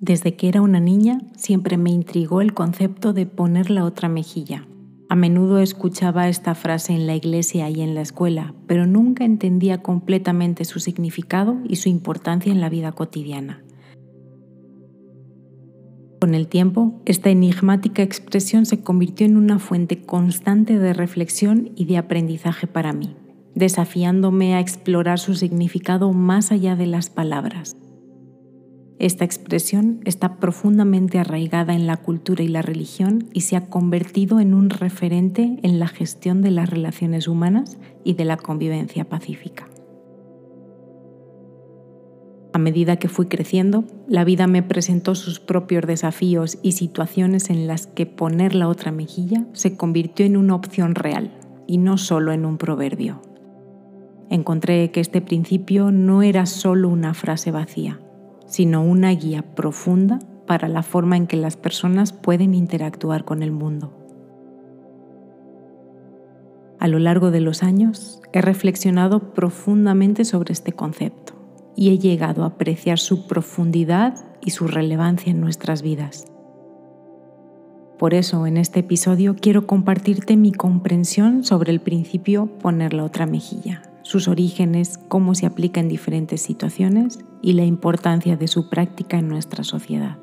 Desde que era una niña siempre me intrigó el concepto de poner la otra mejilla. A menudo escuchaba esta frase en la iglesia y en la escuela, pero nunca entendía completamente su significado y su importancia en la vida cotidiana. Con el tiempo, esta enigmática expresión se convirtió en una fuente constante de reflexión y de aprendizaje para mí, desafiándome a explorar su significado más allá de las palabras. Esta expresión está profundamente arraigada en la cultura y la religión y se ha convertido en un referente en la gestión de las relaciones humanas y de la convivencia pacífica. A medida que fui creciendo, la vida me presentó sus propios desafíos y situaciones en las que poner la otra mejilla se convirtió en una opción real y no solo en un proverbio. Encontré que este principio no era solo una frase vacía, sino una guía profunda para la forma en que las personas pueden interactuar con el mundo. A lo largo de los años he reflexionado profundamente sobre este concepto y he llegado a apreciar su profundidad y su relevancia en nuestras vidas. Por eso en este episodio quiero compartirte mi comprensión sobre el principio poner la otra mejilla sus orígenes, cómo se aplica en diferentes situaciones y la importancia de su práctica en nuestra sociedad.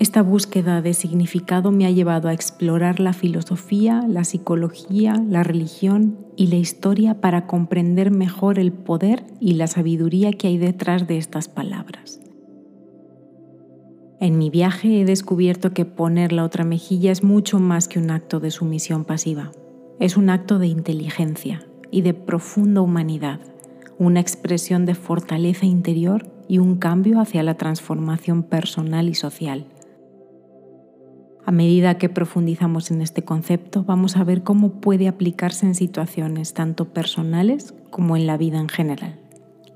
Esta búsqueda de significado me ha llevado a explorar la filosofía, la psicología, la religión y la historia para comprender mejor el poder y la sabiduría que hay detrás de estas palabras. En mi viaje he descubierto que poner la otra mejilla es mucho más que un acto de sumisión pasiva es un acto de inteligencia y de profunda humanidad, una expresión de fortaleza interior y un cambio hacia la transformación personal y social. A medida que profundizamos en este concepto, vamos a ver cómo puede aplicarse en situaciones tanto personales como en la vida en general,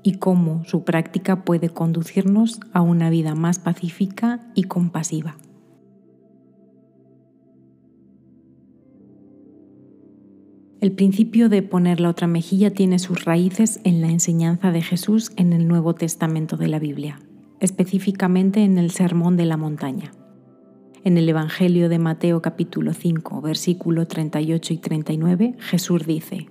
y cómo su práctica puede conducirnos a una vida más pacífica y compasiva. El principio de poner la otra mejilla tiene sus raíces en la enseñanza de Jesús en el Nuevo Testamento de la Biblia, específicamente en el Sermón de la Montaña. En el Evangelio de Mateo capítulo 5, versículo 38 y 39, Jesús dice,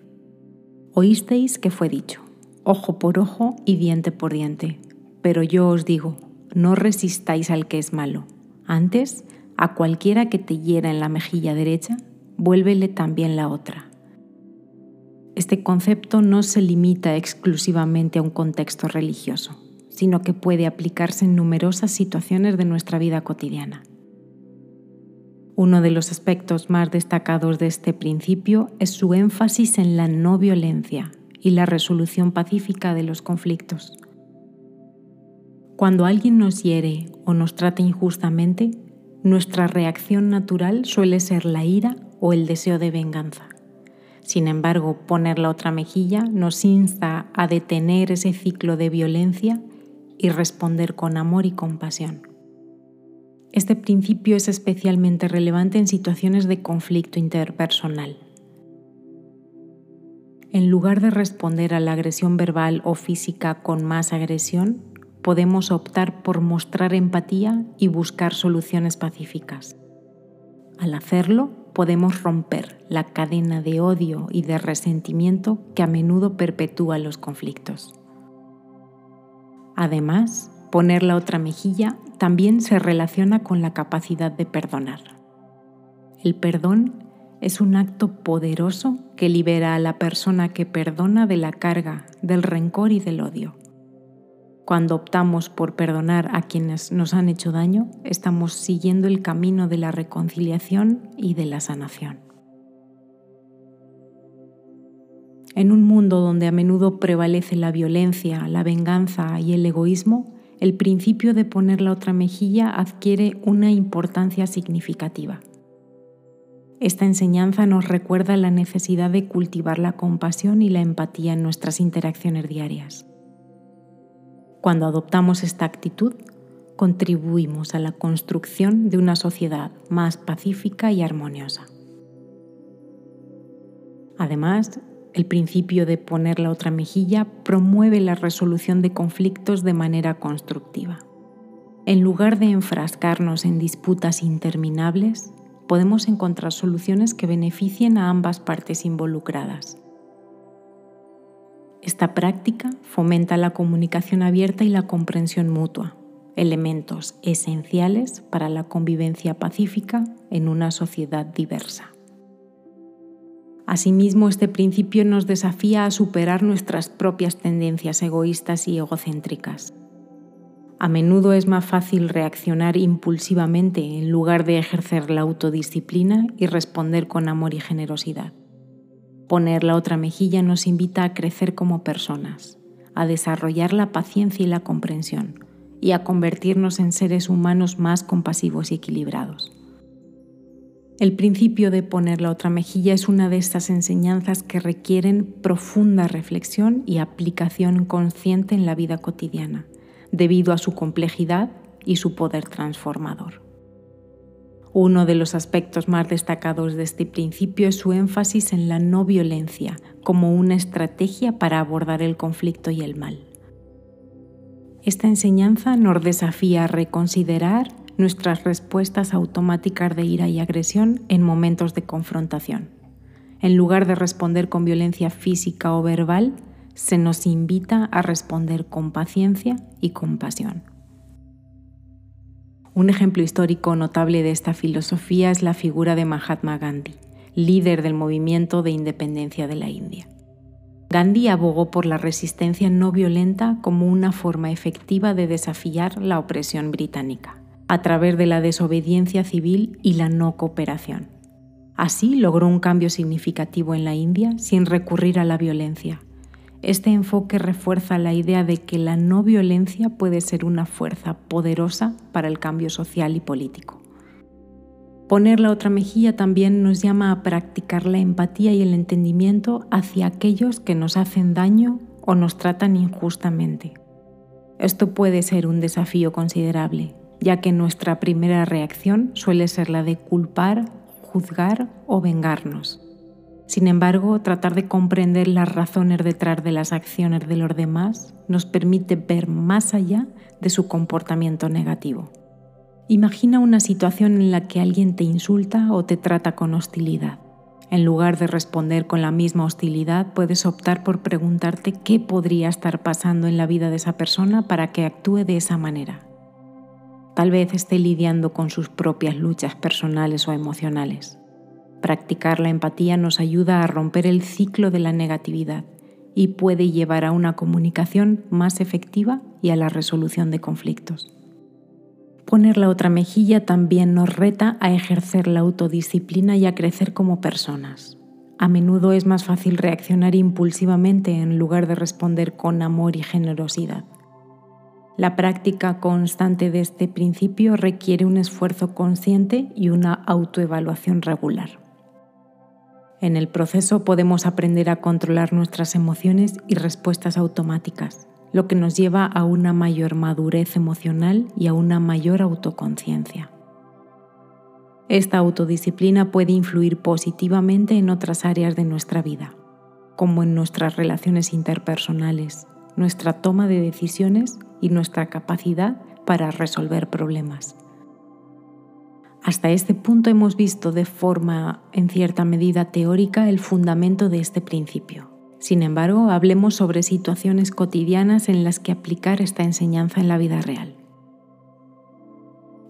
Oísteis que fue dicho, ojo por ojo y diente por diente, pero yo os digo, no resistáis al que es malo. Antes, a cualquiera que te hiera en la mejilla derecha, vuélvele también la otra. Este concepto no se limita exclusivamente a un contexto religioso, sino que puede aplicarse en numerosas situaciones de nuestra vida cotidiana. Uno de los aspectos más destacados de este principio es su énfasis en la no violencia y la resolución pacífica de los conflictos. Cuando alguien nos hiere o nos trata injustamente, nuestra reacción natural suele ser la ira o el deseo de venganza. Sin embargo, poner la otra mejilla nos insta a detener ese ciclo de violencia y responder con amor y compasión. Este principio es especialmente relevante en situaciones de conflicto interpersonal. En lugar de responder a la agresión verbal o física con más agresión, podemos optar por mostrar empatía y buscar soluciones pacíficas. Al hacerlo, podemos romper la cadena de odio y de resentimiento que a menudo perpetúa los conflictos. Además, poner la otra mejilla también se relaciona con la capacidad de perdonar. El perdón es un acto poderoso que libera a la persona que perdona de la carga, del rencor y del odio. Cuando optamos por perdonar a quienes nos han hecho daño, estamos siguiendo el camino de la reconciliación y de la sanación. En un mundo donde a menudo prevalece la violencia, la venganza y el egoísmo, el principio de poner la otra mejilla adquiere una importancia significativa. Esta enseñanza nos recuerda la necesidad de cultivar la compasión y la empatía en nuestras interacciones diarias. Cuando adoptamos esta actitud, contribuimos a la construcción de una sociedad más pacífica y armoniosa. Además, El principio de poner la otra mejilla promueve la resolución de conflictos de manera constructiva. En lugar de enfrascarnos en disputas interminables, podemos encontrar soluciones que beneficien a ambas partes involucradas. Esta práctica fomenta la comunicación abierta y la comprensión mutua, elementos esenciales para la convivencia pacífica en una sociedad diversa. Asimismo, este principio nos desafía a superar nuestras propias tendencias egoístas y egocéntricas. A menudo es más fácil reaccionar impulsivamente en lugar de ejercer la autodisciplina y responder con amor y generosidad. Poner la otra mejilla nos invita a crecer como personas, a desarrollar la paciencia y la comprensión y a convertirnos en seres humanos más compasivos y equilibrados. El principio de poner la otra mejilla es una de estas enseñanzas que requieren profunda reflexión y aplicación consciente en la vida cotidiana, debido a su complejidad y su poder transformador. Uno de los aspectos más destacados de este principio es su énfasis en la no violencia como una estrategia para abordar el conflicto y el mal. Esta enseñanza nos desafía a reconsiderar nuestras respuestas automáticas de ira y agresión en momentos de confrontación. En lugar de responder con violencia física o verbal, se nos invita a responder con paciencia y compasión. Un ejemplo histórico notable de esta filosofía es la figura de Mahatma Gandhi, líder del movimiento de independencia de la India. Gandhi abogó por la resistencia no violenta como una forma efectiva de desafiar la opresión británica a través de la desobediencia civil y la no cooperación. Así logró un cambio significativo en la India sin recurrir a la violencia. Este enfoque refuerza la idea de que la no violencia puede ser una fuerza poderosa para el cambio social y político. Poner la otra mejilla también nos llama a practicar la empatía y el entendimiento hacia aquellos que nos hacen daño o nos tratan injustamente. Esto puede ser un desafío considerable, ya que nuestra primera reacción suele ser la de culpar, juzgar o vengarnos. Sin embargo, tratar de comprender las razones detrás de las acciones de los demás nos permite ver más allá de su comportamiento negativo. Imagina una situación en la que alguien te insulta o te trata con hostilidad. En lugar de responder con la misma hostilidad, puedes optar por preguntarte qué podría estar pasando en la vida de esa persona para que actúe de esa manera. Tal vez esté lidiando con sus propias luchas personales o emocionales. Practicar la empatía nos ayuda a romper el ciclo de la negatividad y puede llevar a una comunicación más efectiva y a la resolución de conflictos. Poner la otra mejilla también nos reta a ejercer la autodisciplina y a crecer como personas. A menudo es más fácil reaccionar impulsivamente en lugar de responder con amor y generosidad. La práctica constante de este principio requiere un esfuerzo consciente y una autoevaluación regular. En el proceso podemos aprender a controlar nuestras emociones y respuestas automáticas, lo que nos lleva a una mayor madurez emocional y a una mayor autoconciencia. Esta autodisciplina puede influir positivamente en otras áreas de nuestra vida, como en nuestras relaciones interpersonales, nuestra toma de decisiones y nuestra capacidad para resolver problemas. Hasta este punto hemos visto de forma en cierta medida teórica el fundamento de este principio. Sin embargo, hablemos sobre situaciones cotidianas en las que aplicar esta enseñanza en la vida real.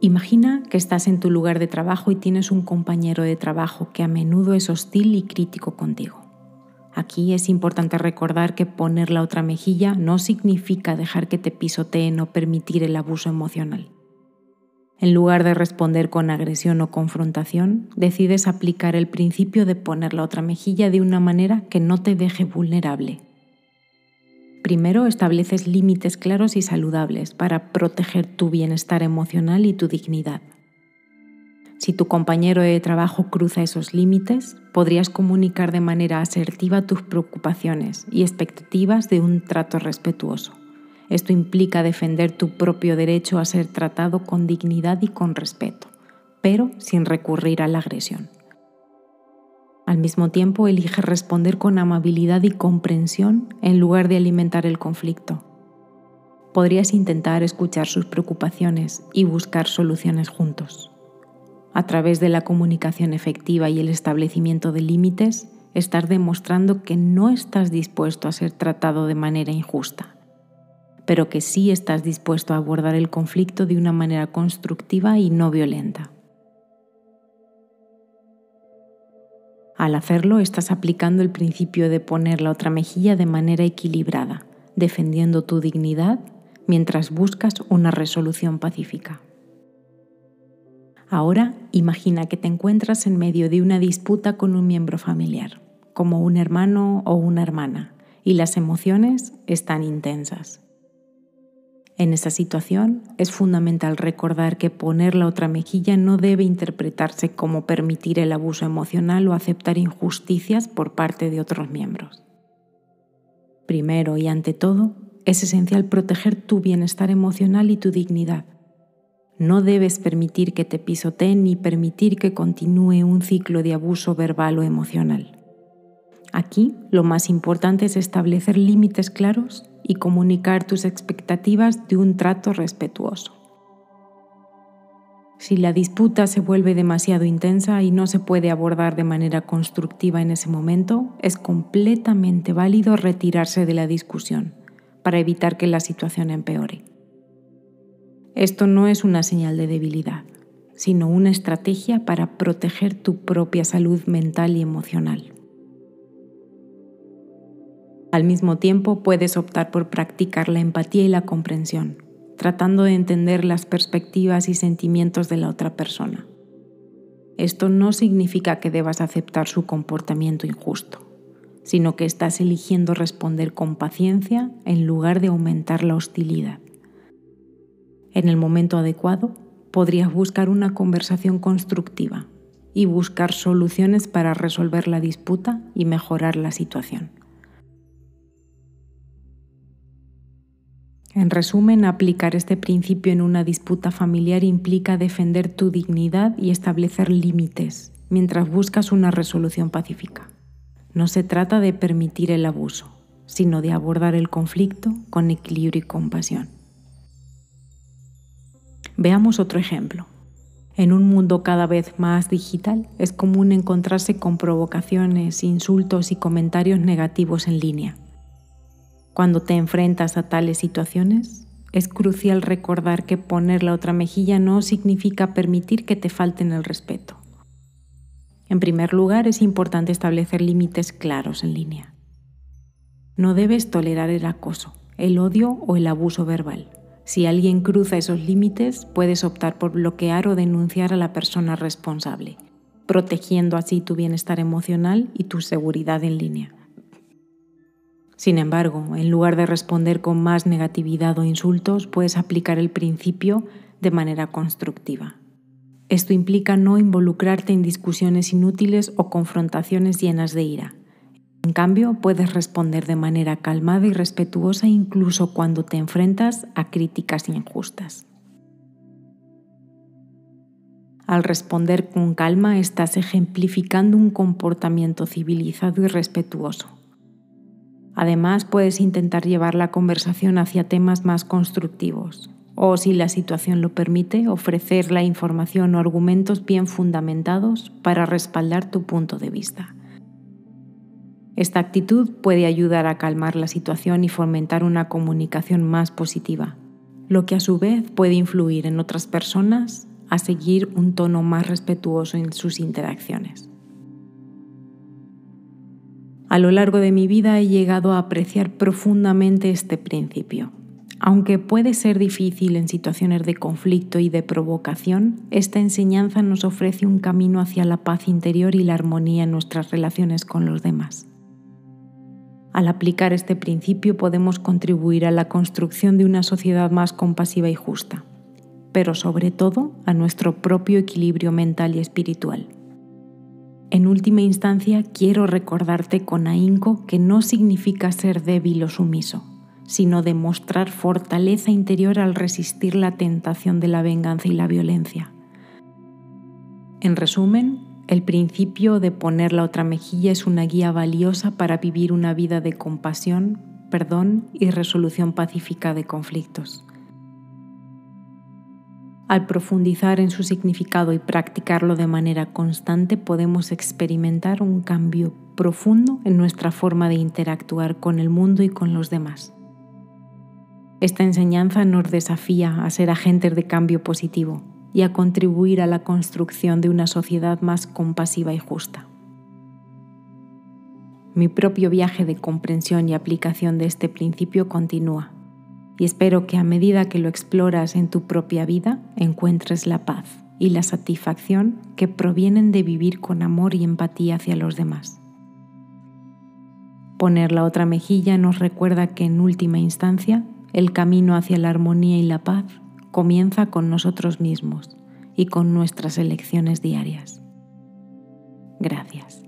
Imagina que estás en tu lugar de trabajo y tienes un compañero de trabajo que a menudo es hostil y crítico contigo. Aquí es importante recordar que poner la otra mejilla no significa dejar que te pisoteen o permitir el abuso emocional. En lugar de responder con agresión o confrontación, decides aplicar el principio de poner la otra mejilla de una manera que no te deje vulnerable. Primero estableces límites claros y saludables para proteger tu bienestar emocional y tu dignidad. Si tu compañero de trabajo cruza esos límites, podrías comunicar de manera asertiva tus preocupaciones y expectativas de un trato respetuoso. Esto implica defender tu propio derecho a ser tratado con dignidad y con respeto, pero sin recurrir a la agresión. Al mismo tiempo, elige responder con amabilidad y comprensión en lugar de alimentar el conflicto. Podrías intentar escuchar sus preocupaciones y buscar soluciones juntos. A través de la comunicación efectiva y el establecimiento de límites, estás demostrando que no estás dispuesto a ser tratado de manera injusta, pero que sí estás dispuesto a abordar el conflicto de una manera constructiva y no violenta. Al hacerlo, estás aplicando el principio de poner la otra mejilla de manera equilibrada, defendiendo tu dignidad mientras buscas una resolución pacífica. Ahora imagina que te encuentras en medio de una disputa con un miembro familiar, como un hermano o una hermana, y las emociones están intensas. En esa situación es fundamental recordar que poner la otra mejilla no debe interpretarse como permitir el abuso emocional o aceptar injusticias por parte de otros miembros. Primero y ante todo, es esencial proteger tu bienestar emocional y tu dignidad. No debes permitir que te pisoteen ni permitir que continúe un ciclo de abuso verbal o emocional. Aquí lo más importante es establecer límites claros y comunicar tus expectativas de un trato respetuoso. Si la disputa se vuelve demasiado intensa y no se puede abordar de manera constructiva en ese momento, es completamente válido retirarse de la discusión para evitar que la situación empeore. Esto no es una señal de debilidad, sino una estrategia para proteger tu propia salud mental y emocional. Al mismo tiempo, puedes optar por practicar la empatía y la comprensión, tratando de entender las perspectivas y sentimientos de la otra persona. Esto no significa que debas aceptar su comportamiento injusto, sino que estás eligiendo responder con paciencia en lugar de aumentar la hostilidad. En el momento adecuado, podrías buscar una conversación constructiva y buscar soluciones para resolver la disputa y mejorar la situación. En resumen, aplicar este principio en una disputa familiar implica defender tu dignidad y establecer límites mientras buscas una resolución pacífica. No se trata de permitir el abuso, sino de abordar el conflicto con equilibrio y compasión. Veamos otro ejemplo. En un mundo cada vez más digital, es común encontrarse con provocaciones, insultos y comentarios negativos en línea cuando te enfrentas a tales situaciones, es crucial recordar que poner la otra mejilla no significa permitir que te falten el respeto. En primer lugar, es importante establecer límites claros en línea. No debes tolerar el acoso, el odio o el abuso verbal. Si alguien cruza esos límites, puedes optar por bloquear o denunciar a la persona responsable, protegiendo así tu bienestar emocional y tu seguridad en línea. Sin embargo, en lugar de responder con más negatividad o insultos, puedes aplicar el principio de manera constructiva. Esto implica no involucrarte en discusiones inútiles o confrontaciones llenas de ira. En cambio, puedes responder de manera calmada y respetuosa incluso cuando te enfrentas a críticas injustas. Al responder con calma estás ejemplificando un comportamiento civilizado y respetuoso. Además, puedes intentar llevar la conversación hacia temas más constructivos o, si la situación lo permite, ofrecer la información o argumentos bien fundamentados para respaldar tu punto de vista. Esta actitud puede ayudar a calmar la situación y fomentar una comunicación más positiva, lo que a su vez puede influir en otras personas a seguir un tono más respetuoso en sus interacciones. A lo largo de mi vida he llegado a apreciar profundamente este principio. Aunque puede ser difícil en situaciones de conflicto y de provocación, esta enseñanza nos ofrece un camino hacia la paz interior y la armonía en nuestras relaciones con los demás. Al aplicar este principio podemos contribuir a la construcción de una sociedad más compasiva y justa, pero sobre todo a nuestro propio equilibrio mental y espiritual. En última instancia, quiero recordarte con ahínco que no significa ser débil o sumiso, sino demostrar fortaleza interior al resistir la tentación de la venganza y la violencia. En resumen, El principio de poner la otra mejilla es una guía valiosa para vivir una vida de compasión, perdón y resolución pacífica de conflictos. Al profundizar en su significado y practicarlo de manera constante podemos experimentar un cambio profundo en nuestra forma de interactuar con el mundo y con los demás. Esta enseñanza nos desafía a ser agentes de cambio positivo y a contribuir a la construcción de una sociedad más compasiva y justa. Mi propio viaje de comprensión y aplicación de este principio continúa y espero que a medida que lo exploras en tu propia vida encuentres la paz y la satisfacción que provienen de vivir con amor y empatía hacia los demás. Poner la otra mejilla nos recuerda que en última instancia el camino hacia la armonía y la paz comienza con nosotros mismos y con nuestras elecciones diarias. Gracias.